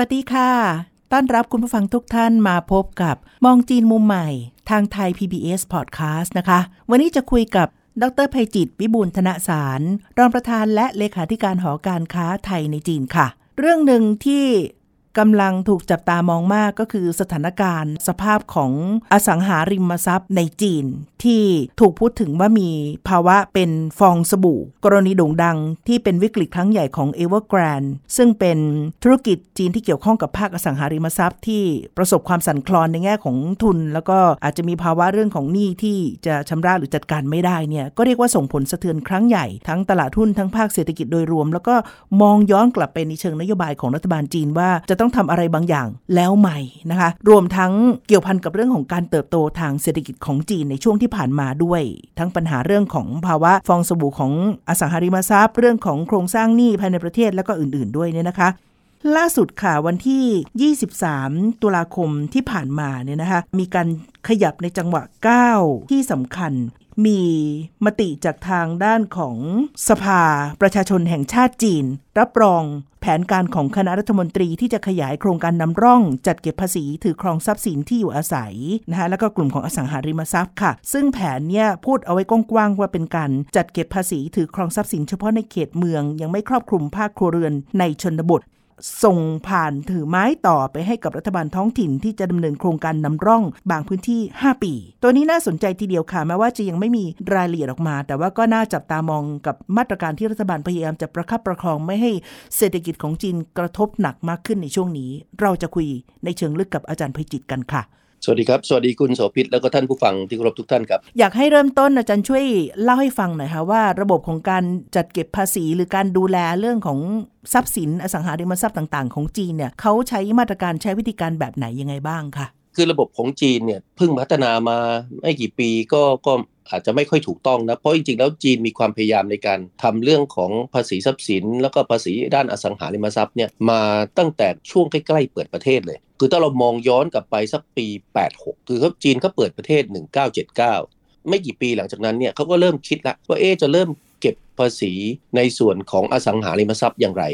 วัสดีค่ะ ต้อนรับคุณผู้ฟังทุกท่านมาพบกับมองจีนมุมใหม่ ทางไทย PBS Podcast นะคะ วันนี้จะคุยกับ ดรภัยจิต วิบูลย์ธนสาร รองประธานและเลขาธิการหอการค้าไทยในจีนค่ะ เรื่องหนึ่งที่ กำลังถูกจับตามองมากก็คือสถานการณ์ สภาพของอสังหาริมทรัพย์ในจีน ที่ถูกพูดถึงว่ามีภาวะเป็นฟองสบู่ กรณีโด่งดังที่เป็นวิกฤตครั้งใหญ่ของ Evergrande ซึ่งเป็นธุรกิจจีนที่เกี่ยวข้องกับภาคอสังหาริมทรัพย์ ที่ประสบความสั่นคลอนในแง่ของทุน แล้วก็อาจจะมีภาวะเรื่องของหนี้ที่จะชำระหรือจัดการไม่ได้เนี่ยก็เรียกว่าส่งผลสะเทือนครั้งใหญ่ทั้งตลาดหุ้นทั้งภาคเศรษฐกิจโดยรวม แล้วก็มองย้อนกลับไปในเชิงนโยบายของรัฐบาลจีนว่าจะต้อง้องทำอะไรบางอย่างแล้วใหม่นะคะ รวมทั้งเกี่ยวพันกับเรื่องของการเติบโตทางเศรษฐกิจของจีนในช่วงที่ผ่านมาด้วย ทั้งปัญหาเรื่องของภาวะฟองสบู่ของอสังหาริมทรัพย์ เรื่องของโครงสร้างหนี้ภายในประเทศแล้วก็อื่น ๆด้วยเนี่ยนะคะ ล่าสุดค่ะวันที่ 23 ตุลาคมที่ผ่านมาเนี่ยนะคะมีการขยับในจังหวะก้าที่สำคัญมีมติจากทางด้านของสภาประชาชนแห่งชาติจีน รับรองแผนการของคณะรัฐมนตรีที่จะขยายโครงการนำร่อง จัดเก็บภาษีถือครองทรัพย์สินที่อยู่อาศัยนะคะแล้วก็กลุ่มของอสังหาริมทรัพย์ค่ะ ซึ่งแผนเนี่ยพูดเอาไว้กว้างๆว่าเป็นการจัดเก็บภาษีถือครองทรัพย์สินเฉพาะในเขตเมือง ยังไม่ครอบคลุมภาคครัวเรือนในชนบท ส่งผ่านถือไม้ต่อไปให้กับรัฐบาลท้องถิ่นที่จะดำเนินโครงการนำร่องบางพื้นที่ 5 ปี ตัวนี้น่าสนใจทีเดียวค่ะแม้ว่าจะยังไม่มีรายละเอียดออกมา แต่ว่าก็น่าจับตามองกับมาตรการที่รัฐบาลพยายามจะประคับประคองไม่ให้เศรษฐกิจของจีนกระทบหนักมากขึ้นในช่วงนี้ เราจะคุยในเชิงลึกกับอาจารย์ภัยจิตกันค่ะ สวัสดีครับ สวัสดีคุณโสภิตแล้วก็ท่านผู้ฟังที่เคารพทุกท่านครับ อยากให้เริ่มต้นอาจารย์ช่วยเล่าให้ฟังหน่อยค่ะว่าระบบของการจัดเก็บภาษีหรือการดูแลเรื่องของทรัพย์สินอสังหาริมทรัพย์ต่างๆ ของจีนเนี่ยเขาใช้มาตรการใช้วิธีการแบบไหนยังไงบ้างค่ะคือระบบของจีนเนี่ยเพิ่งพัฒนามาไม่กี่ปีก็ก็ อาจจะไม่ค่อยถูกต้องนะ เพราะจริงๆ แล้วจีนมีความพยายามในการทำเรื่องของภาษีทรัพย์สิน แล้วก็ภาษีด้านอสังหาริมทรัพย์เนี่ยมาตั้งแต่ช่วงใกล้ๆเปิดประเทศเลย คือถ้าเรามองย้อนกลับไปสักปี 86 คือเขาจีนเขาเปิดประเทศ 1979 ไม่กี่ปีหลังจากนั้นเนี่ยเขาก็เริ่มคิดละว่าเอ๊จะเริ่มเก็บภาษีในส่วนของอสังหาริมทรัพย์อย่างไร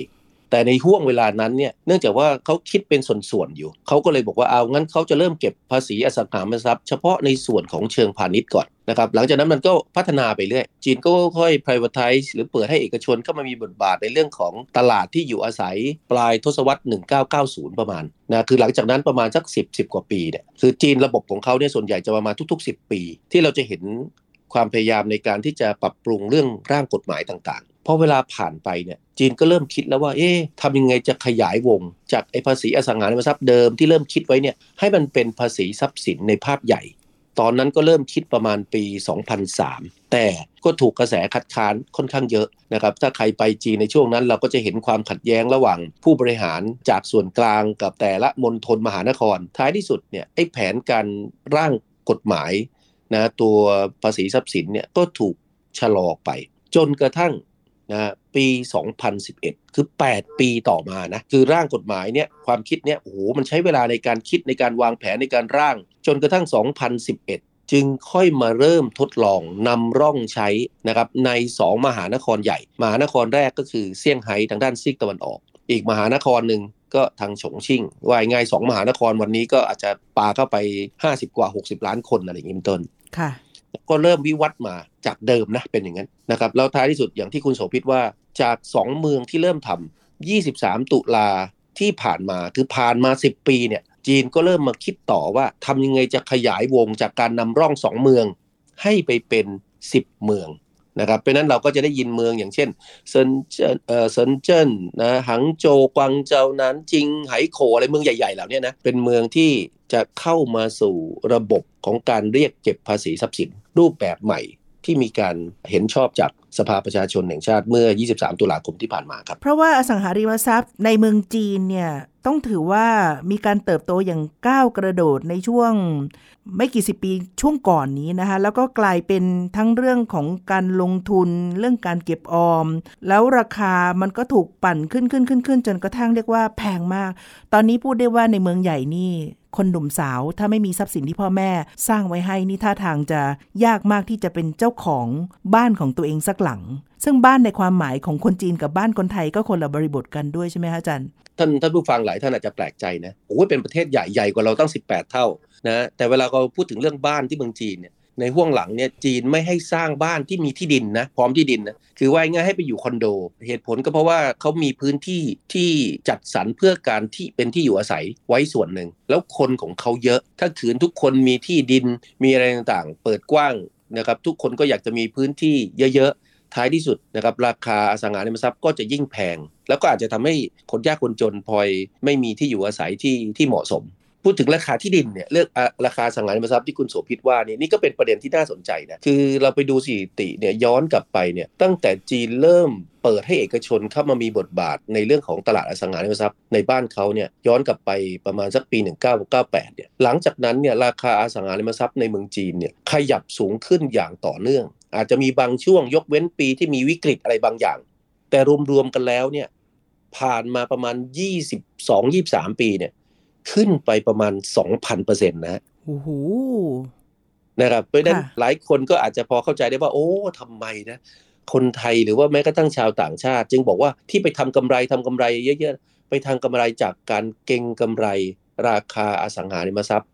แต่ในห่วงเวลานั้นเนี่ยเนื่องจากว่าเขาคิดเป็นส่วนๆอยู่เขาก็เลยบอกว่าเอางั้นเขาจะเริ่มเก็บภาษีอสังหาริมทรัพย์เฉพาะในส่วนของเชิงพาณิชย์ก่อนนะครับหลังจากนั้นมันก็พัฒนาไปเรื่อยจีนก็ค่อย privatize หรือเปิดให้เอกชนเข้ามามีบทบาทในเรื่องของตลาดที่อยู่อาศัยปลายทศวรรษ 1990 ประมาณนะคือหลังจากนั้นประมาณสัก 10 10 กว่าปีเนี่ยคือจีนระบบของเขาเนี่ยส่วนใหญ่จะประมาณทุก ๆ 10 ปี ที่เราจะเห็นความพยายามในการที่จะปรับปรุงเรื่องร่างกฎหมายต่างๆ พอเวลาผ่านไปเนี่ยจีนก็เริ่มคิดแล้วว่า เอ๊ะทำยังไงจะขยายวง จากไอ้ภาษีอสังหาริมทรัพย์เดิมที่เริ่มคิดไว้เนี่ยให้มันเป็นภาษีทรัพย์สินในภาพใหญ่ ตอนนั้นก็เริ่มคิดประมาณปี 2003 แต่ก็ถูกกระแสคัดค้านค่อนข้างเยอะนะครับถ้าใครไปจีนในช่วงนั้นเราก็จะเห็นความขัดแย้งระหว่างผู้บริหารจากส่วนกลางกับแต่ละมณฑลมหานคร ท้ายที่สุดเนี่ยไอ้แผนการร่างกฎหมายนะตัวภาษีทรัพย์สินเนี่ยก็ถูกชะลอไป จนกระทั่ง นะปี 2011 คือ 8 ปีต่อมานะคือร่างกฎหมายเนี่ยความคิดเนี่ยโอ้โหมันใช้เวลาในการคิดในการวางแผนในการร่าง จนกระทั่ง 2011 จึงค่อยมาเริ่มทดลองนำร่องใช้นะครับใน 2 มหานครใหญ่ มหานครแรกก็คือเซี่ยงไฮ้ทางด้านซีกตะวันออก อีกมหานครหนึ่งก็ทางฉงชิ่งว่าง่ายสองมหานครวันนี้ก็อาจจะปาเข้าไป 50 กว่า 60 ล้านคนอะไรอย่างนี้เป็นต้นค่ะ ก็เริ่มวิวัฒน์มาจากเดิมนะเป็นอย่างนั้นนะครับแล้วท้ายที่สุดอย่างที่คุณโสภิตว่าจาก 2 เมืองที่เริ่มทำ23 ตุลาที่ผ่านมาคือผ่านมา 10 ปีเนี่ยจีนก็เริ่มมาคิดต่อว่าทำยังไงจะขยายวงจากการนำร่อง 2 เมือง ให้ไปเป็น 10 เมือง นะครับเพราะนั้นเราก็จะได้ยินเมืองอย่างเช่นเซินเจิ้นเอ่อเซินเจิ้นนะหังโจวกวางโจวหนานจิงไหโข่วอะไรเมืองใหญ่ๆเหล่านี้นะเป็นเมืองที่จะเข้ามาสู่ระบบของการเรียกเก็บภาษีทรัพย์สินรูปแบบใหม่ที่มีการเห็นชอบจาก สภาประชาชนแห่งชาติเมื่อ 23 ตุลาคมที่ผ่านมาครับ เพราะว่าอสังหาริมทรัพย์ในเมืองจีนเนี่ยต้องถือว่ามีการเติบโตอย่างก้าวกระโดดในช่วงไม่กี่สิบปีช่วงก่อนนี้นะคะ แล้วก็กลายเป็นทั้งเรื่องของการลงทุนเรื่องการเก็บออม แล้วราคามันก็ถูกปั่นขึ้นขึ้นขึ้นขึ้นจนกระทั่งเรียกว่าแพงมาก ตอนนี้พูดได้ว่าในเมืองใหญ่นี่ คนหนุ่มสาว ถ้าไม่มีทรัพย์สินที่พ่อแม่สร้างไว้ให้นี่ท่าทางจะยากมากที่จะเป็นเจ้าของบ้านของตัวเองสักหลัง ซึ่งบ้านในความหมายของคนจีนกับบ้านคนไทยก็คนละบริบทกันด้วยใช่ไหมคะอาจารย์ท่านท่านผู้ฟังหลายท่านอาจจะแปลกใจนะโอ้ยเป็นประเทศใหญ่ใหญ่กว่าเราตั้ง 18 เท่านะแต่เวลาเราพูดถึงเรื่องบ้านที่เมืองจีนเนี่ย ในห่วงหลังเนี่ยจีนไม่ให้สร้างบ้านที่มีที่ดินนะพร้อมที่ดินนะคือว่าง่ายให้ไปอยู่คอนโด เหตุผลก็เพราะว่าเขามีพื้นที่ที่จัดสรรเพื่อการที่เป็นที่อยู่อาศัยไว้ส่วนหนึ่ง แล้วคนของเขาเยอะ ถ้าขืนทุกคนมีที่ดินมีอะไรต่างๆ เปิดกว้างนะครับทุกคนก็อยากจะมีพื้นที่เยอะๆท้ายที่สุดนะครับราคาอสังหาริมทรัพย์ก็จะยิ่งแพง แล้วก็อาจจะทำให้คนยากคนจนพลอยไม่มีที่อยู่อาศัยที่ที่เหมาะสม พูดถึงราคาที่ดินเนี่ยเลือกราคาสังหาริมทรัพย์ที่คุณโสภิตว่านี่นี่ก็เป็นประเด็นที่น่าสนใจนะคือเราไปดูสถิติเนี่ยย้อนกลับไปเนี่ยตั้งแต่จีนเริ่มเปิดให้เอกชนเข้ามามีบทบาทในเรื่องของตลาดอสังหาริมทรัพย์ในบ้านเขาเนี่ยย้อนกลับไปประมาณสักปี 1998 เนี่ยหลังจากนั้นเนี่ยราคาอสังหาริมทรัพย์ในเมืองจีนเนี่ยขยับสูงขึ้นอย่างต่อเนื่อง อาจจะมีบางช่วงยกเว้นปีที่มีวิกฤตอะไรบางอย่าง แต่รวมๆกันแล้วเนี่ยผ่านมาประมาณ 22-23 ปีเนี่ย ขึ้นไปประมาณ 2,000เปอร์เซ็นต์นะโอ้โหนะครับเพราะนั้นหลายคนก็อาจจะพอเข้าใจได้ว่า โอ้ทำไมนะ คนไทยหรือว่าแม้กระทั่งชาวต่างชาติ จึงบอกว่าที่ไปทำกำไรทำกำไรเยอะๆ ไปทางกำไรจากการเก็งกำไรราคาอสังหาริมทรัพย์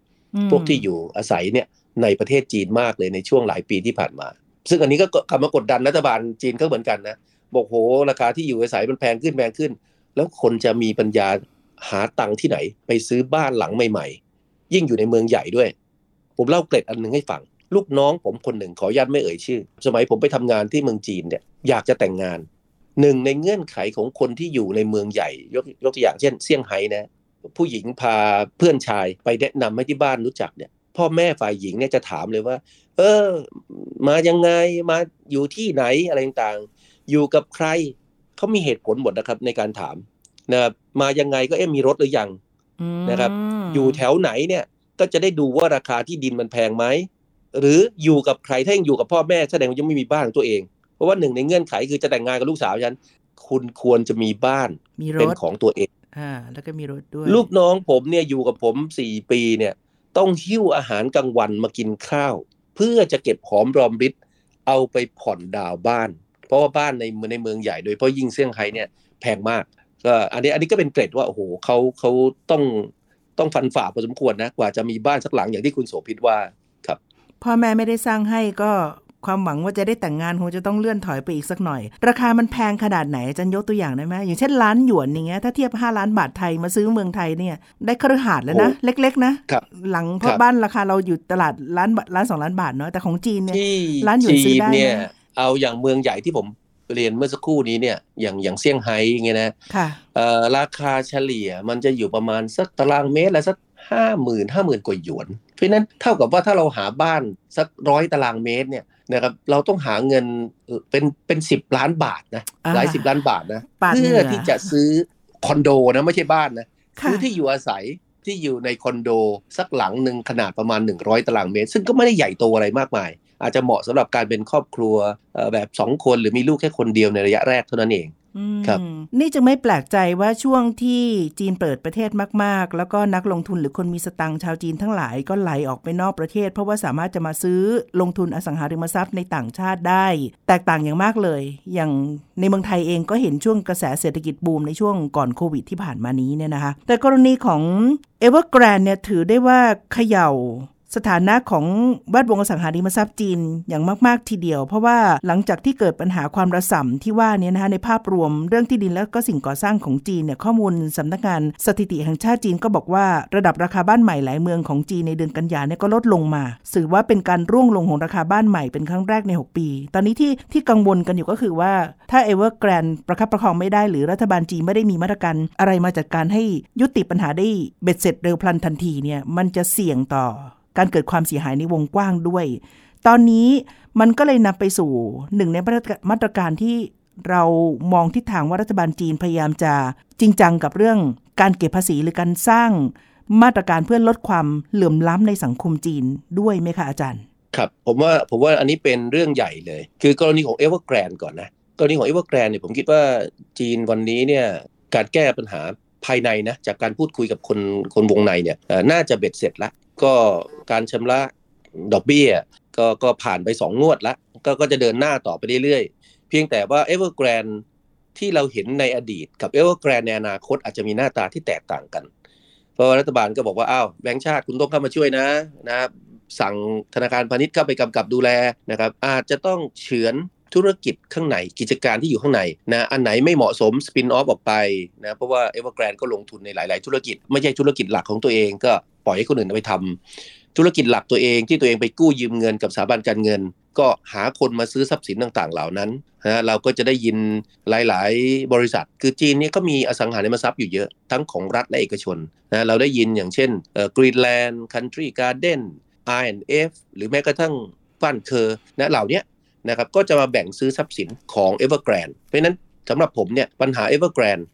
พวกที่อยู่อาศัยเนี่ยในประเทศจีนมากเลยในช่วงหลายปีที่ผ่านมา ซึ่งอันนี้ก็กำมากดดันรัฐบาลจีนก็เหมือนกันนะบอกโหราคาที่อยู่อาศัยมันแพงขึ้นแพงขึ้น แล้วคนจะมีปัญญา หาตังค์ที่ไหน ไปซื้อบ้านหลังใหม่ ๆ ยิ่งอยู่ในเมืองใหญ่ด้วย ผมเล่าเกร็ดอันหนึ่งให้ฟัง ลูกน้องผมคนหนึ่งขอญาตไม่เอ่ยชื่อ สมัยผมไปทำงานที่เมืองจีนเนี่ยอยากจะแต่งงานหนึ่งในเงื่อนไขของคนที่อยู่ในเมืองใหญ่ ยกยกตัวอย่างเช่นเซี่ยงไฮ้นะผู้หญิงพาเพื่อนชายไปแนะนำให้ที่บ้านรู้จักเนี่ยพ่อแม่ฝ่ายหญิงเนี่ยจะถามเลยว่า เออ มายังไงมาอยู่ที่ไหนอะไรต่างๆ อยู่กับใครเขามีเหตุผลหมดนะครับในการถาม นะครับมายังไงก็เอ๊ะมีรถหรือยังนะครับ อยู่แถวไหนเนี่ยก็จะได้ดูว่าราคาที่ดินมันแพงไหมหรืออยู่กับใครถ้ายังอยู่กับพ่อแม่แสดงว่ายังไม่มีบ้านตัวเอง เพราะว่าหนึ่งในเงื่อนไขคือจะแต่งงานกับลูกสาวฉันคุณควรจะมีบ้านเป็นของตัวเองอ่าแล้วก็มีรถด้วยลูกน้องผมเนี่ยอยู่กับผมสี่ปีเนี่ย ต้องหิ้วอาหารกลางวันมากินข้าว เพื่อจะเก็บหอมรอมริบเอาไปผ่อนดาวบ้าน เพราะว่าบ้านในในเมืองใหญ่โดยเฉพาะยิ่งเซี่ยงไฮ้เนี่ยแพงมาก ก็อันนี้อันนี้ก็เป็นเกรดว่าโอ้โหเขาเขาต้องต้องฟันฝ่าพอสมควรนะกว่าจะมีบ้านสักหลังอย่างที่คุณโสภิตว่าครับพ่อแม่ไม่ได้สร้างให้ก็ความหวังว่าจะได้แต่งงานคงจะต้องเลื่อนถอยไปอีกสักหน่อย ราคามันแพงขนาดไหนจันยกตัวอย่างได้ไหมอย่างเช่นล้านหยวนอย่างเงี้ยถ้าเทียบ 5 ล้านบาทไทยมาซื้อเมืองไทยเนี่ยได้คฤหาสน์แล้วนะ เล็ก ๆ นะ หลังเพราะบ้านราคาเราอยู่ตลาดล้านล้านสองล้านบาทเนาะแต่ของจีนเนี่ยล้านหยวนซื้อได้เนี่ยเอาอย่างเมืองใหญ่ที่ผม เรียนเมื่อสักครู่นี้เนี่ยอย่างอย่างเซี่ยงไฮ้เงี้ยนะค่ะราคาเฉลี่ยมันจะอยู่ประมาณสักตารางเมตรละสักห้าหมื่นห้าหมื่นกว่าหยวน เพราะนั้นเท่ากับว่าถ้าเราหาบ้านสักร้อยตารางเมตรเนี่ยนะครับเราต้องหาเงินเป็นเป็นสิบล้านบาทนะหลายสิบล้านบาทนะเพื่อที่จะซื้อคอนโดนะไม่ใช่บ้านนะซื้อที่อยู่อาศัยที่อยู่ในคอนโดสักหลังหนึ่งขนาดประมาณ 100 ตารางเมตร ซึ่งก็ไม่ได้ใหญ่โตอะไรมากมาย อาจจะเหมาะสำหรับการเป็นครอบครัวแบบสองคนหรือมีลูกแค่คนเดียวในระยะแรกเท่านั้นเองครับนี่จึงไม่แปลกใจว่าช่วงที่จีนเปิดประเทศมากๆ แล้วก็นักลงทุนหรือคนมีสตังค์ชาวจีนทั้งหลายก็ไหลออกไปนอกประเทศ เพราะว่าสามารถจะมาซื้อลงทุนอสังหาริมทรัพย์ในต่างชาติได้ แตกต่างอย่างมากเลย อย่างในเมืองไทยเองก็เห็นช่วงกระแสเศรษฐกิจบูมในช่วงก่อนโควิดที่ผ่านมานี้เนี่ยนะคะแต่กรณีของเอเวอร์แกรนเนี่ยถือได้ว่าเขย่า สถานะของแวดวงอสังหาริมทรัพย์จีนอย่างมาก ๆ ทีเดียว เพราะว่าหลังจากที่เกิดปัญหาความระส่ำที่ว่านี้นะคะในภาพรวมเรื่องที่ดินและก็สิ่งก่อสร้างของจีนเนี่ยข้อมูลสำนักงานสถิติแห่งชาติจีนก็บอกว่าระดับราคาบ้านใหม่หลายเมืองของจีนในเดือนกันยาเนี่ก็ลดลงมาสื่อว่าเป็นการร่วงลงของราคาบ้านใหม่เป็นครั้งแรกใน 6 ปี ตอนนี้ที่ที่กังวลกันอยู่ก็คือว่าถ้าเอเวอร์แกรนประคับประคองไม่ได้หรือรัฐบาลจีนไม่ได้มีมาตรการอะไรมาจัดการให้ยุติปัญหาได้เบ็ดเสร็จเร็วพลันทันทีเนี่ยมันจะเสี่ยงต่อ การเกิดความเสียหายในวงกว้างด้วย ตอนนี้มันก็เลยนำไปสู่หนึ่งในมาตรการที่เรามองทิศทางว่ารัฐบาลจีนพยายามจะจริงจังกับเรื่องการเก็บภาษีหรือการสร้างมาตรการเพื่อลดความเหลื่อมล้ำในสังคมจีนด้วยไหมคะอาจารย์ ครับผมว่าผมว่าอันนี้เป็นเรื่องใหญ่เลย คือกรณีของเอเวอร์แกรนก่อนนะกรณีของเอเวอร์แกรนเนี่ยผมคิดว่าจีนวันนี้เนี่ยการแก้ปัญหาภายในนะจากการพูดคุยกับคนคนวงในเนี่ยน่าจะเบ็ดเสร็จแล้ว ก็การชำระดอกเบี้ยก็ก็ผ่านไป 2 งวดแล้วก็ก็จะเดินหน้าต่อไปเรื่อยๆ เพียงแต่ว่าเอเวอร์แกรนที่เราเห็นในอดีตกับเอเวอร์แกรนในอนาคตอาจจะมีหน้าตาที่แตกต่างกัน เพราะรัฐบาลก็บอกว่าอ้าวแบงค์ชาติคุณต้องเข้ามาช่วยนะนะครับสั่งธนาคารพาณิชย์เข้าไปกำกับดูแลนะครับอาจจะต้องเฉือนธุรกิจข้างในกิจการที่อยู่ข้างในนะอันไหนไม่เหมาะสม spin off ออกไปนะเพราะว่าเอเวอร์แกรนก็ลงทุนในหลาย ๆ ธุรกิจ ไม่ใช่ธุรกิจหลักของตัวเองก็ ปล่อยให้คนอื่นไปทำธุรกิจหลักตัวเองที่ตัวเองไปกู้ยืมเงินกับสถาบันการเงิน ก็หาคนมาซื้อทรัพย์สินต่างๆ เหล่านั้นนะเราก็จะได้ยินหลาย ๆ บริษัท คือจีนนี่ก็มีอสังหาริมทรัพย์อยู่เยอะทั้งของรัฐและเอกชนนะเราได้ยินอย่างเช่นกรีนแลนด์คันทรีการ์เด้น I&F หรือแม้กระทั่ง Vanke นะเหล่านี้นะครับก็จะมาแบ่งซื้อทรัพย์สินของ Evergrande เพราะนั้นสำหรับผมเนี่ยปัญหา Evergrande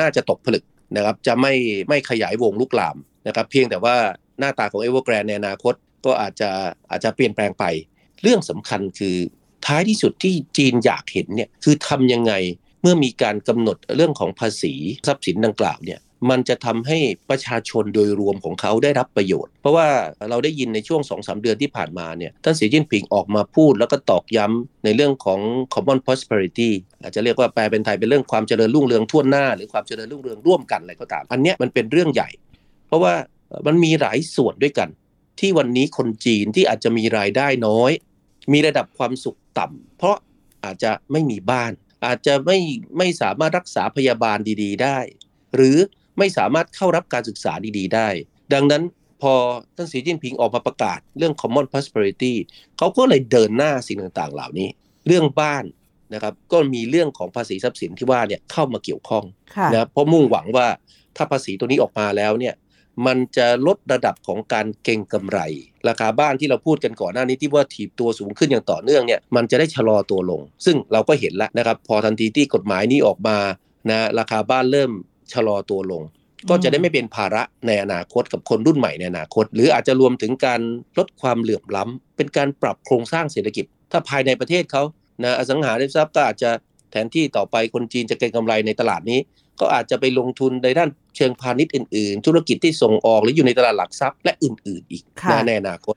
น่าจะตกผลึกนะครับจะไม่ไม่ขยายวงลุกลาม นะครับเพียงแต่ว่าหน้าตาของ Evergrande ในอนาคตก็อาจจะอาจจะเปลี่ยนแปลงไป เรื่องสำคัญคือท้ายที่สุดที่จีนอยากเห็นเนี่ยคือทำยังไงเมื่อมีการกำหนดเรื่องของภาษีทรัพย์สินดังกล่าวเนี่ยมันจะทำให้ประชาชนโดยรวมของเขาได้รับประโยชน์ เพราะว่าเราได้ยินในช่วง2อสเดือนที่ผ่านมาเนี่ยท่านสีจิ้นผิงออกมาพูดแล้วก็ตอกย้ำในเรื่องของ common prosperity อาจจะเรียกว่าแปลเป็นไทยเป็นเรื่องความเจริญรุ่งเรืองทั่วหน้า หรือความเจริญรุ่งเรืองร่วมกันอะไรก็ตาม อันนี้มันเป็นเรื่องใหญ่ เพราะว่ามันมีหลายส่วนด้วยกัน ที่วันนี้คนจีนที่อาจจะมีรายได้น้อย มีระดับความสุขต่ำเพราะอาจจะไม่มีบ้าน อาจจะไม่ไม่สามารถรักษาพยาบาลดี ๆ ได้ หรือไม่สามารถเข้ารับการศึกษาดี ๆ ได้ ดังนั้นพอท่านสีจิ้นผิงออกมาประกาศเรื่อง common prosperity เขาก็เลยเดินหน้าสิ่งต่างๆ เหล่านี้ เรื่องบ้านนะครับก็มีเรื่องของภาษีทรัพย์สินที่ว่าเนี่ยเข้ามาเกี่ยวข้องนะเพราะมุ่งหวังว่าถ้าภาษีตัวนี้ออกมาแล้วเนี่ย มันจะลดระดับของการเก็งกำไร ราคาบ้านที่เราพูดกันก่อนหน้านี้ที่ว่าถีบตัวสูงขึ้นอย่างต่อเนื่องเนี่ยมันจะได้ชะลอตัวลง ซึ่งเราก็เห็นแล้วนะครับ พอทันทีที่กฎหมายนี้ออกมานะราคาบ้านเริ่มชะลอตัวลง ก็จะได้ไม่เป็นภาระในอนาคตกับคนรุ่นใหม่ในอนาคต หรืออาจจะรวมถึงการลดความเหลื่อมล้ำเป็นการปรับโครงสร้างเศรษฐกิจ ถ้าภายในประเทศเขานะอสังหาริมทรัพย์ก็อาจจะแทนที่ต่อไปคนจีนจะเก็งกำไรในตลาดนี้ ก็อาจจะไปลงทุนในด้านเชิงพาณิชย์อื่น ๆ ธุรกิจที่ส่งออกหรืออยู่ในตลาดหลักทรัพย์และอื่น ๆ อีกในอนาคต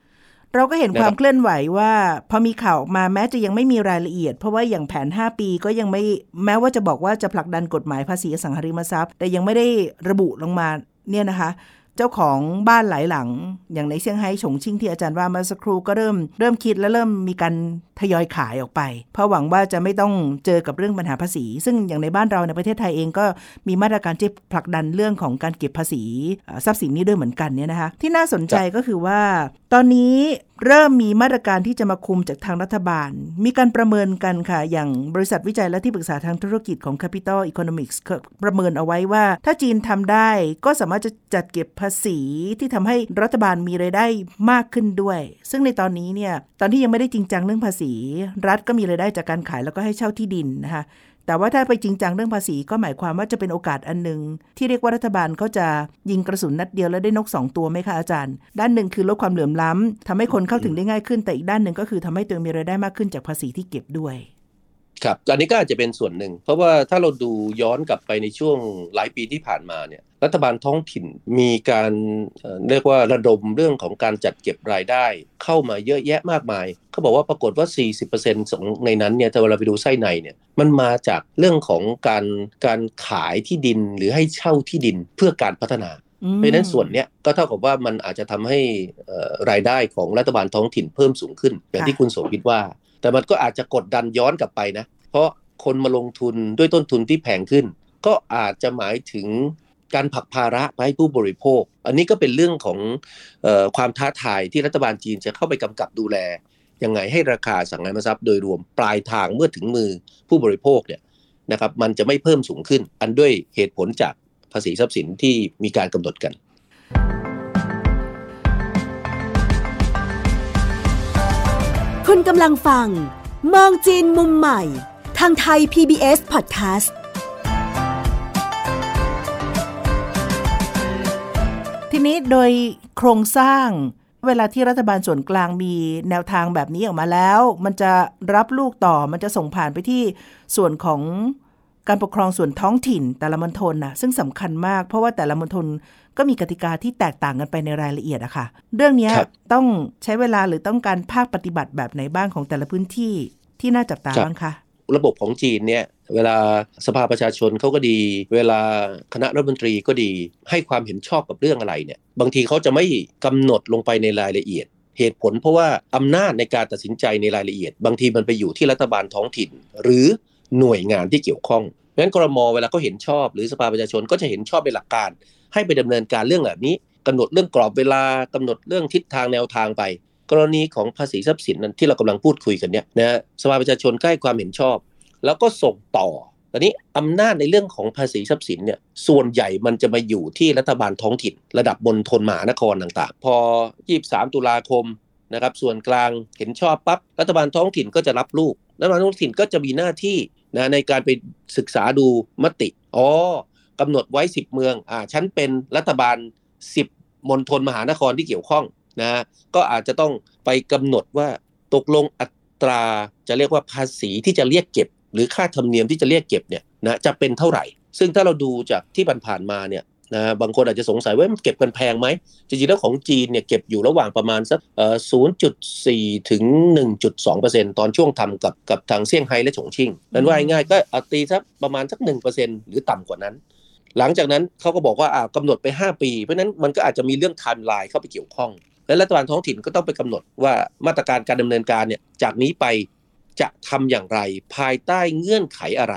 เราก็เห็นความเคลื่อนไหวว่า พอมีข่าวมาแม้จะยังไม่มีรายละเอียด เพราะว่าอย่างแผน 5 ปีก็ยังไม่แม้ว่าจะบอกว่าจะผลักดันกฎหมายภาษีอสังหาริมทรัพย์ แต่ยังไม่ได้ระบุลงมาเนี่ยนะคะ เจ้าของบ้านหลายหลัง อย่างในเซี่ยงไฮ้ฉงชิ่งที่อาจารย์ว่ามาสักครู่ก็เริ่มเริ่มคิดและเริ่มมีการทยอยขายออกไป เพราะหวังว่าจะไม่ต้องเจอกับเรื่องปัญหาภาษี ซึ่งอย่างในบ้านเราในประเทศไทยเองก็มีมาตรการที่ผลักดันเรื่องของการเก็บภาษีทรัพย์สินนี้ด้วยเหมือนกันเนี่ยนะคะที่น่าสนใจก็คือว่าตอนนี้เริ่มมีมาตรการที่จะมาคุมจากทางรัฐบาล มีการประเมินกันค่ะ อย่างบริษัทวิจัยและที่ปรึกษาทางธุรกิจของ Capital Economics ประเมินเอาไว้ว่า ถ้าจีนทำได้ก็สามารถจะจัดเก็บภาษีที่ทำให้รัฐบาลมีไรายได้มากขึ้นด้วย ซึ่งในตอนนี้เนี่ย ตอนที่ยังไม่ได้จริงจังเรื่องภาษี รัฐก็มีไรายได้จากการขายแล้วก็ให้เช่าที่ดินนะคะ แต่ว่าถ้าไปจริงจังเรื่องภาษีก็หมายความว่าจะเป็นโอกาสอันหนึ่งที่เรียกว่ารัฐบาลเขาจะยิงกระสุนนัดเดียวแล้วได้นก 2 ตัวไหมคะอาจารย์ ด้านหนึ่งคือลดความเหลื่อมล้ำทำให้คนเข้าถึงได้ง่ายขึ้นแต่อีกด้านหนึ่งก็คือทำให้ตัวมีรายได้มากขึ้นจากภาษีที่เก็บด้วย ครับอันนี้ก็อาจจะเป็นส่วนหนึ่ง เพราะว่าถ้าเราดูย้อนกลับไปในช่วงหลายปีที่ผ่านมาเนี่ยรัฐบาลท้องถิ่นมีการเรียกว่าระดมเรื่องของการจัดเก็บรายได้ เข้ามาเยอะแยะมากมาย เขาบอกว่าปรากฏว่า 40%ของในนั้นเนี่ยถ้าเราไปดูไส้ในเนี่ยมันมาจากเรื่องของการการขายที่ดินหรือให้เช่าที่ดินเพื่อการพัฒนาเพราะนั้นส่วนเนี้ยก็เท่ากับว่ามันอาจจะทำให้รายได้ของรัฐบาลท้องถิ่นเพิ่มสูงขึ้น อย่างที่คุณโสภิตว่า แต่มันก็อาจจะกดดันย้อนกลับไปนะ เพราะคนมาลงทุนด้วยต้นทุนที่แพงขึ้น ก็อาจจะหมายถึงการผักภาระไปให้ผู้บริโภค อันนี้ก็เป็นเรื่องของออความท้าทายที่รัฐบาลจีนจะเข้าไปกำกับดูแลยังไงให้ราคาสังหาริมทรัพย์โดยรวมปลายทางเมื่อถึงมือผู้บริโภคเนี่ยนะครับมันจะไม่เพิ่มสูงขึ้น อันด้วยเหตุผลจากภาษีทรัพย์สินที่มีการกำหนดกัน คุณกำลังฟัง มองจีนมุมใหม่ ทางไทย PBS Podcast ทีนี้โดยโครงสร้างเวลาที่รัฐบาลส่วนกลางมีแนวทางแบบนี้ออกมาแล้ว มันจะรับลูกต่อมันจะส่งผ่านไปที่ส่วนของการปกครองส่วนท้องถิ่นแต่ละมณฑลนะซึ่งสำคัญมาก เพราะว่าแต่ละมณฑล ก็มีกติกาที่แตกต่างกันไปในรายละเอียดอะค่ะ เรื่องนี้ต้องใช้เวลาหรือต้องการภาคปฏิบัติแบบไหนบ้างของแต่ละพื้นที่ที่น่าจับตาบ้างคะระบบของจีนเนี่ยเวลาสภาประชาชนเขาก็ดี เวลาคณะรัฐมนตรีก็ดีให้ความเห็นชอบกับเรื่องอะไรเนี่ยบางทีเขาจะไม่กำหนดลงไปในรายละเอียด เหตุผลเพราะว่าอำนาจในการตัดสินใจในรายละเอียด บางทีมันไปอยู่ที่รัฐบาลท้องถิ่น หรือหน่วยงานที่เกี่ยวข้องเพ ราะฉะนั้นกรมเวลาเขาเห็นชอบหรือสภาประชาชนก็จะเห็นชอบเป็นหลักการ ให้ไปดำเนินการเรื่องแบบนี้กำหนดเรื่องกรอบเวลากำหนดเรื่องทิศทางแนวทางไป กรณีของภาษีทรัพย์สินนั้นที่เรากำลังพูดคุยกันเนี่ยนะสภาประชาชนใกล้ความเห็นชอบ แล้วก็ส่งต่อตอนนี้อำนาจในเรื่องของภาษีทรัพย์สินเนี่ยส่วนใหญ่มันจะมาอยู่ที่รัฐบาลท้องถิ่น ระดับบนทนมหานครต่างๆ พอ 23 ตุลาคมนะครับส่วนกลางเห็นชอบปั๊บรัฐบาลท้องถิ่นก็จะรับลูกรัฐบาลท้องถิ่นก็จะมีหน้าที่ นะในการไปศึกษาดูมติอ๋อกำหนดไว้ 10 เมืองอ่าฉันเป็นรัฐบาล 10มณฑลมหานครที่เกี่ยวข้องนะก็อาจจะต้องไปกำหนดว่าตกลงอัตราจะเรียกว่าภาษีที่จะเรียกเก็บ หรือค่าธรรมเนียมที่จะเรียกเก็บเนี่ยนะจะเป็นเท่าไหร่ ซึ่งถ้าเราดูจากที่ผ่านๆมาเนี่ย นะบางคนอาจจะสงสัยว่ามันเก็บกันแพงไหมจริงๆแล้วของจีนเนี่ยเก็บอยู่ระหว่างประมาณสักเอ่อ0.4 ถึง 1.2%ตอนช่วงทำกับกับทางเซี่ยงไฮ้และฉงชิ่งนั้นว่าง่ายๆก็ตีสักประมาณสัก 1%หรือต่ำกว่านั้น หลังจากนั้นเขาก็บอกว่าอ่ากำหนดไป 5 ปี เพราะนั้นมันก็อาจจะมีเรื่องไทม์ไลน์เข้าไปเกี่ยวข้อง และรัฐบาลท้องถิ่นก็ต้องไปกำหนดว่ามาตรการการดำเนินการเนี่ยจากนี้ไปจะทำอย่างไรภายใต้เงื่อนไขอะไร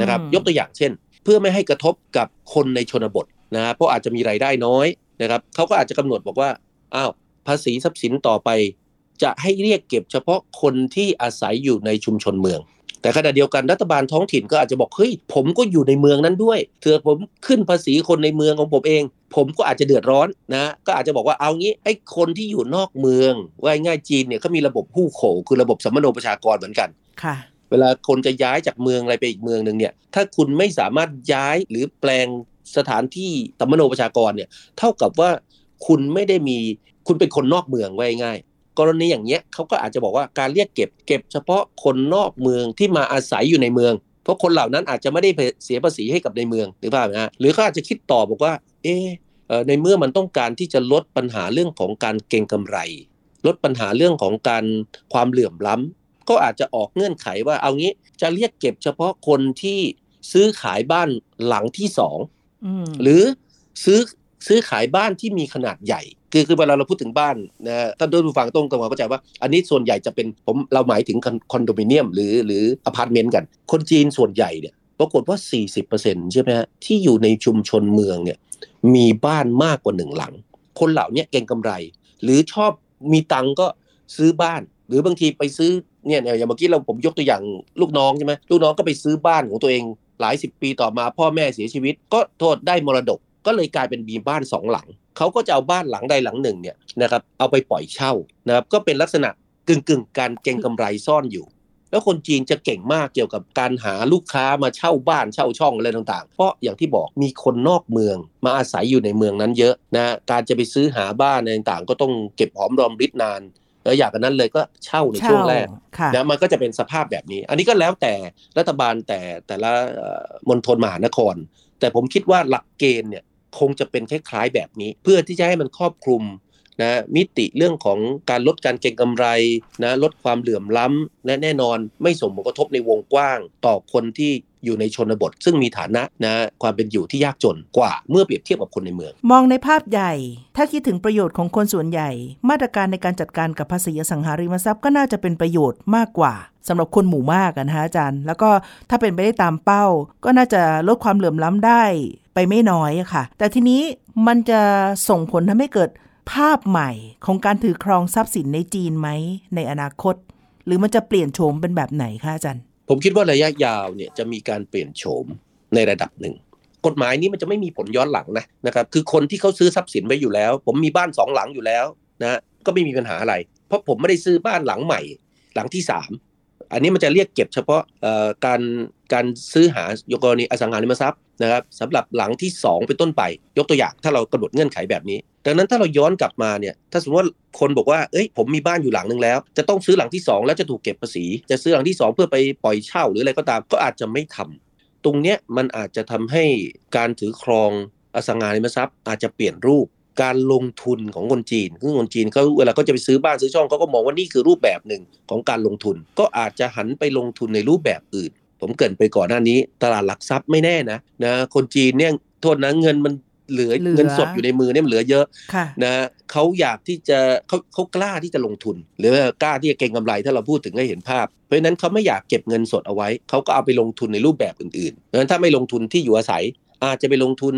นะครับยกตัวอย่างเช่น เพื่อไม่ให้กระทบกับคนในชนบท นะเพราะอาจจะมีรายได้น้อยนะครับเขาก็อาจจะกำหนดบอกว่าอ้าวภาษีทรัพย์สินต่อไป จะให้เรียกเก็บเฉพาะคนที่อาศัยอยู่ในชุมชนเมือง แต่ขณะเดียวกันรัฐบาลท้องถิ่นก็อาจจะบอกเฮ้ยผมก็อยู่ในเมืองนั้นด้วยเถื่อผมขึ้นภาษีคนในเมืองของผมเอง ผมก็อาจจะเดือดร้อนนะก็อาจจะบอกว่าเอางี้ไอ้คนที่อยู่นอกเมืองว่าง่ายจีนเนี่ยเขามีระบบผู้โขคือระบบสัมมโนประชากรเหมือนกันค่ะเวลาคนจะย้ายจากเมืองอะไรไปอีกเมืองหนึ่งเนี่ย ถ้าคุณไม่สามารถย้ายหรือแปลง สถานที่ตัมโนประชากรเนี่ยเท่ากับว่าคุณไม่ได้มีคุณเป็นคนนอกเมืองไว้ง่าย กรณีอย่างเงี้ยเขาก็อาจจะบอกว่าการเรียกเก็บเก็บเฉพาะคนนอกเมืองที่มาอาศัยอยู่ในเมือง เพราะคนเหล่านั้นอาจจะไม่ได้เสียภาษีให้กับในเมืองหรือเปล่านะหรือเขาอาจจะคิดต่อบอกว่า เออในเมื่อมันต้องการที่จะลดปัญหาเรื่องของการเก็งกำไร ลดปัญหาเรื่องของการความเหลื่อมล้ำก็อาจจะออกเงื่อนไขว่าเอางี้จะเรียกเก็บเฉพาะคนที่ซื้อขายบ้านหลังที่สอง หรือซื้อซื้อขายบ้านที่มีขนาดใหญ่ คือคือเวลาเราพูดถึงบ้านนะท่านผู้ฟังต้องต้องเข้าใจว่า อันนี้ส่วนใหญ่จะเป็นผมเราหมายถึงคอนโดมิเนียมหรือหรืออพาร์ตเมนต์กัน คนจีนส่วนใหญ่เนี่ยปรากฏว่า 40%ใช่ไหมฮะที่อยู่ในชุมชนเมืองเนี่ยมีบ้านมากกว่าหนึ่งหลัง คนเหล่านี้เก็งกำไร หรือชอบมีตังก็ซื้อบ้าน หรือบางทีไปซื้อเนี่ยอย่างเมื่อกี้เราผมยกตัวอย่างลูกน้องใช่ไหมลูกน้องก็ไปซื้อบ้านของตัวเอง หลายสิบปีต่อมาพ่อแม่เสียชีวิต ก็โทษได้มรดก ก็เลยกลายเป็นมีบ้านสองหลัง เขาก็จะเอาบ้านหลังใดหลังหนึ่งเนี่ยนะครับเอาไปปล่อยเช่านะครับก็เป็นลักษณะกึ่งกึ่งการเก็งกำไรซ่อนอยู่ แล้วคนจีนจะเก่งมากเกี่ยวกับการหาลูกค้ามาเช่าบ้านเช่าช่องอะไรต่างๆ เพราะอย่างที่บอกมีคนนอกเมืองมาอาศัยอยู่ในเมืองนั้นเยอะนะการจะไปซื้อหาบ้านอะไรต่างๆ ก็ต้องเก็บหอมรอมริบนาน แล้วอยากกันนั้นเลยก็เช่าในช่วงแรกนะมันก็จะเป็นสภาพแบบนี้ อันนี้ก็แล้วแต่รัฐบาลแต่แต่ละมณฑลมหานคร แต่ผมคิดว่าหลักเกณฑ์เนี่ยคงจะเป็นคล้ายๆแบบนี้ เพื่อที่จะให้มันครอบคลุมนะมิติเรื่องของการลดการเก็งกำไรนะลดความเหลื่อมล้ำและแน่นอนไม่ส่งผลกระทบในวงกว้าง ต่อคนที่ อยู่ในชนบท ซึ่งมีฐานะนะความเป็นอยู่ที่ยากจนกว่าเมื่อเปรียบเทียบกับคนในเมือง มองในภาพใหญ่ ถ้าคิดถึงประโยชน์ของคนส่วนใหญ่ มาตรการในการจัดการกับภาษีอสังหาริมทรัพย์ก็น่าจะเป็นประโยชน์มากกว่าสำหรับคนหมู่มากนะฮะอาจารย์ แล้วก็ถ้าเป็นไปได้ตามเป้า ก็น่าจะลดความเหลื่อมล้ำได้ไปไม่น้อยค่ะ แต่ทีนี้มันจะส่งผลทำให้เกิดภาพใหม่ของการถือครองทรัพย์สินในจีนไหมในอนาคต หรือมันจะเปลี่ยนโฉมเป็นแบบไหนคะอาจารย์ ผมคิดว่าระยะยาวเนี่ยจะมีการเปลี่ยนโฉมในระดับหนึ่ง กฎหมายนี้มันจะไม่มีผลย้อนหลังนะนะครับ คือคนที่เขาซื้อทรัพย์สินไว้อยู่แล้ว ผมมีบ้านสองหลังอยู่แล้วนะก็ไม่มีปัญหาอะไร เพราะผมไม่ได้ซื้อบ้านหลังใหม่ หลังที่สามอันนี้มันจะเรียกเก็บเฉพาะการการซื้อหายกรณีอสังหาริมทรัพย์ นะครับสำหรับหลังที่ 2 เป็นต้นไป ยกตัวอย่างถ้าเรากำหนดเงื่อนไขแบบนี้ ดังนั้นถ้าเราย้อนกลับมาเนี่ยถ้าสมมติว่าคนบอกว่าเอ้ยผมมีบ้านอยู่หลังนึงแล้ว จะต้องซื้อหลังที่ 2 แล้วจะถูกเก็บภาษี จะซื้อหลังที่ 2 เพื่อไปปล่อยเช่าหรืออะไรก็ตามก็อาจจะไม่ทำตรงเนี้ยมันอาจจะทำให้การถือครองอสังหาริมทรัพย์ อาจจะเปลี่ยนรูปการลงทุนของคนจีนคือคนจีนเขาเวลาเขาจะไปซื้อบ้านซื้อช่องเขาก็มองว่านี่คือรูปแบบหนึ่งของการลงทุน ก็อาจจะหันไปลงทุนในรูปแบบอื่น ผมเกินไปก่อนหน้านี้ ตลาดหลักทรัพย์ไม่แน่นะนะคนจีนเนี่ยโทษนะเงินมันเหลือเงินสดอยู่ในมือเนี่ยมันเหลือเยอะนะเขาอยากที่จะเขาเขากล้าที่จะลงทุน หรือกล้าที่จะเก็งกำไรถ้าเราพูดถึงให้เห็นภาพ เพราะฉะนั้นเขาไม่อยากเก็บเงินสดเอาไว้ เขาก็เอาไปลงทุนในรูปแบบอื่นๆเพราะฉะนั้นถ้าไม่ลงทุนที่อยู่อาศัย อาจจะไปลงทุน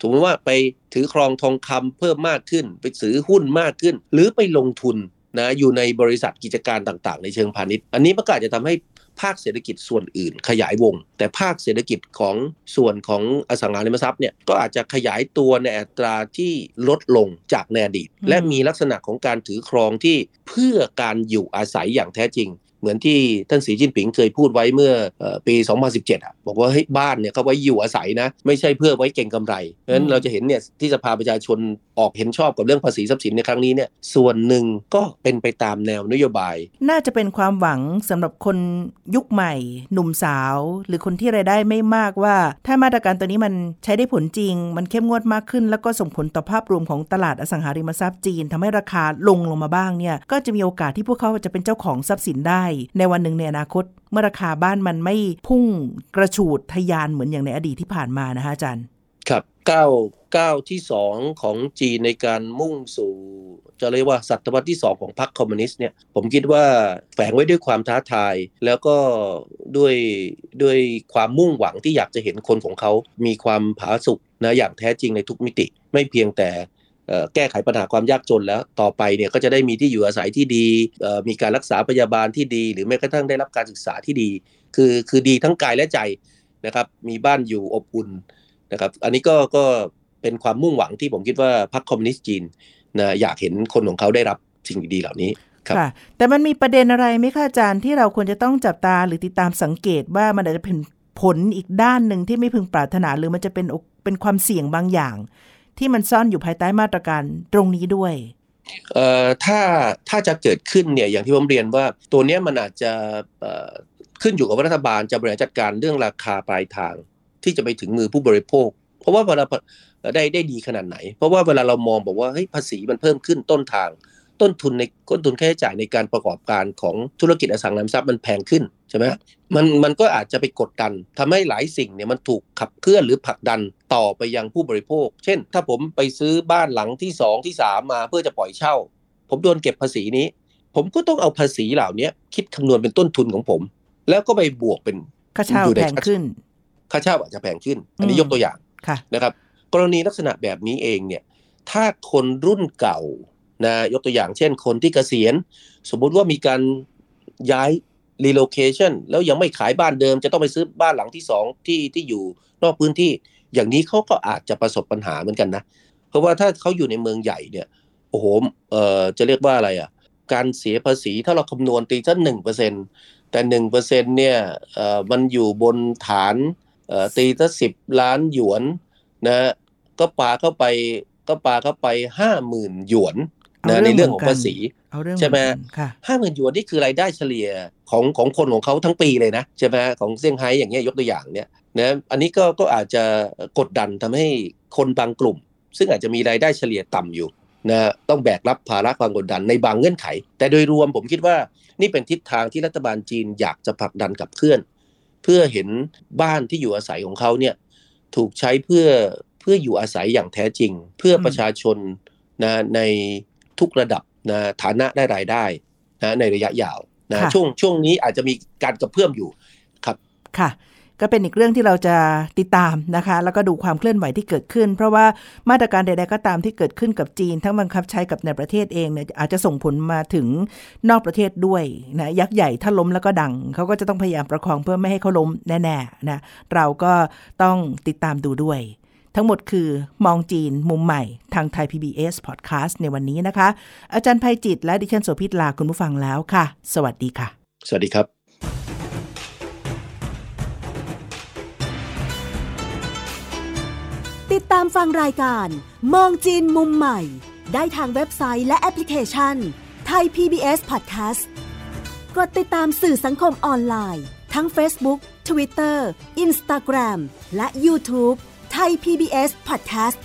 สมมติว่าไปถือครองทองคำเพิ่มมากขึ้น ไปซื้อหุ้นมากขึ้น หรือไปลงทุนนะอยู่ในบริษัทกิจการต่างๆ ในเชิงพาณิชย์ อันนี้มันก็อาจจะทำให้ ภาคเศรษฐกิจส่วนอื่นขยายวง แต่ภาคเศรษฐกิจของส่วนของอสังหาริมทรัพย์เนี่ยก็อาจจะขยายตัวในอัตราที่ลดลงจากในอดีต และมีลักษณะของการถือครองที่เพื่อการอยู่อาศัยอย่างแท้จริง เหมือนที่ท่านสีจิ้นผิงเคยพูดไว้เมื่อปี 2017อะบอกว่าเฮ้ยบ้านเนี่ยเขาไว้อยู่อาศัยนะ ไม่ใช่เพื่อไว้เก่งกำไรเพราะฉะนั้นเราจะเห็นเนี่ยที่สภาประชาชนออกเห็นชอบกับเรื่องภาษีทรัพย์สินในครั้งนี้เนี่ยส่วนหนึ่งก็เป็นไปตามแนวนโยบาย น่าจะเป็นความหวังสำหรับคนยุคใหม่ หนุ่มสาว หรือคนที่รายได้ไม่มากว่า ถ้ามาตรการตัวนี้มันใช้ได้ผลจริง มันเข้มงวดมากขึ้น แล้วก็ส่งผลต่อภาพรวมของตลาดอสังหาริมทรัพย์จีนทำให้ราคาลงลงมาบ้างเนี่ยก็จะมีโอกาสที่พวกเขาจะเป็นเจ้าของทรัพย์สินได้ในวันหนึ่งเนี่ยอนาคต เมื่อราคาบ้านมันไม่พุ่งกระฉูดทยานเหมือนอย่างในอดีตที่ผ่านมานะฮะอาจารย์ครับก้าวก้าวที่สองของจีนในการมุ่งสู่ จะเรียกว่าศตวรรษที่สองของพรรคคอมมิวนิสต์เนี่ยผมคิดว่าแฝงไว้ด้วยความท้าทาย แล้วก็ด้วยด้วยความมุ่งหวังที่อยากจะเห็นคนของเขา มีความผาสุกนะอย่างแท้จริงในทุกมิติ ไม่เพียงแต่ แก้ไขปัญหาความยากจนแล้วต่อไปเนี่ยก็จะได้มีที่อยู่อาศัยที่ดี มีการรักษาพยาบาลที่ดี หรือแม้กระทั่งได้รับการศึกษาที่ดี คือคือดีทั้งกายและใจนะครับ มีบ้านอยู่อบอุ่นนะครับ อันนี้ก็ก็เป็นความมุ่งหวังที่ผมคิดว่าพรรคคอมมิวนิสต์จีนนะอยากเห็นคนของเขาได้รับสิ่งดีๆเหล่านี้ครับแต่มันมีประเด็นอะไรไหมคะอาจารย์ที่เราควรจะต้องจับตาหรือติดตามสังเกตว่ามันอาจจะเป็นผลอีกด้านหนึ่งที่ไม่พึงปรารถนาหรือมันจะเป็นเป็นความเสี่ยงบางอย่าง ที่มันซ่อนอยู่ภายใต้มาตรการตรงนี้ด้วยเอ่อถ้าถ้าจะเกิดขึ้นเนี่ยอย่างที่ผมเรียนว่าตัวนี้มันอาจจะขึ้นอยู่กับรัฐบาลจะบริหารจัดการเรื่องราคาปลายทาง ที่จะไปถึงมือผู้บริโภค เพราะว่าเวลาได้ได้ดีขนาดไหน เพราะว่าเวลาเรามองบอกว่าเฮ้ยภาษีมันเพิ่มขึ้นต้นทาง ต้นทุนในต้นทุนค่าใช้จ่ายในการประกอบการของธุรกิจอสังหาริมทรัพย์มันแพงขึ้นใช่ไหมมันมันก็อาจจะไปกดดันทำให้หลายสิ่งเนี่ยมันถูกขับเคลื่อนหรือผลักดันต่อไปยังผู้บริโภค เช่น ถ้าผมไปซื้อบ้านหลังที่สองที่สามมาเพื่อจะปล่อยเช่า ผมโดนเก็บภาษีนี้ ผมก็ต้องเอาภาษีเหล่านี้คิดคำนวณเป็นต้นทุนของผม แล้วก็ไปบวกเป็นค่าเช่าแพงขึ้นค่าเช่าอาจจะแพงขึ้น อันนี้ยกตัวอย่างนะครับ กรณีลักษณะแบบนี้เองเนี่ยถ้าคนรุ่นเก่า นะยกตัวอย่างเช่นคนที่เกษียณ สมมุติว่ามีการย้าย relocation แล้วยังไม่ขายบ้านเดิม จะต้องไปซื้อบ้านหลังที่สองที่ที่อยู่นอกพื้นที่ อย่างนี้เขาก็อาจจะประสบปัญหาเหมือนกันนะ เพราะว่าถ้าเขาอยู่ในเมืองใหญ่เนี่ยโอ้โหเอ่อจะเรียกว่าอะไรอะการเสียภาษีถ้าเราคำนวณตีสักหนึ่งเปอร์เซ็นแต่หนึ่งเปอร์เซ็นเนี่ยเอ่อมันอยู่บนฐานเอ่อตีสักสิบล้านหยวนนะก็ปาเข้าไปก็ปาเข้าไปห้าหมื่นหยวน นะในเรื่องของภาษีใช่ไหมห้าหมื่นหยวนนี่คือรายได้เฉลี่ยของของคนของเขาทั้งปีเลยนะใช่ไหมของเซี่ยงไฮ้อย่างเงี้ยยกตัวอย่างเนี้ยนะอันนี้ก็ก็อาจจะกดดันทำให้คนบางกลุ่ม ซึ่งอาจจะมีรายได้เฉลี่ยต่ำอยู่นะต้องแบกรับภาระความกดดันในบางเงื่อนไข แต่โดยรวมผมคิดว่านี่เป็นทิศทางที่รัฐบาลจีนอยากจะผลักดันกับเคลื่อน เพื่อเห็นบ้านที่อยู่อาศัยของเขาเนี่ยถูกใช้เพื่อเพื่ออยู่อาศัยอย่างแท้จริง เพื่อประชาชนนะใน ทุกระดับนะฐานะได้รายได้นะในระยะยาวนะช่วงช่วงนี้อาจจะมีการกระเพื่อมอยู่ครับค่ะก็เป็นอีกเรื่องที่เราจะติดตามนะคะ แล้วก็ดูความเคลื่อนไหวที่เกิดขึ้น เพราะว่ามาตรการใด ๆ ก็ตามที่เกิดขึ้นกับจีน ทั้งบังคับใช้กับในประเทศเองเนี่ยอาจจะส่งผลมาถึงนอกประเทศด้วยนะยักษ์ใหญ่ถ้าล้มแล้วก็ดัง เขาก็จะต้องพยายามประคองเพื่อไม่ให้เขาล้มแน่ๆนะเราก็ต้องติดตามดูด้วย ทั้งหมดคือมองจีนมุมใหม่ทางไทย PBS Podcast ในวันนี้นะคะ อาจารย์ภัยจิตและดิฉันโสภิตลาคุณผู้ฟังแล้วค่ะ สวัสดีค่ะ สวัสดีครับติดตามฟังรายการมองจีนมุมใหม่ ได้ทางเว็บไซต์และแอปพลิเคชันไทย PBS Podcast กดติดตามสื่อสังคมออนไลน์ ทั้ง Facebook Twitter Instagram และ YouTube ไทย PBS Podcast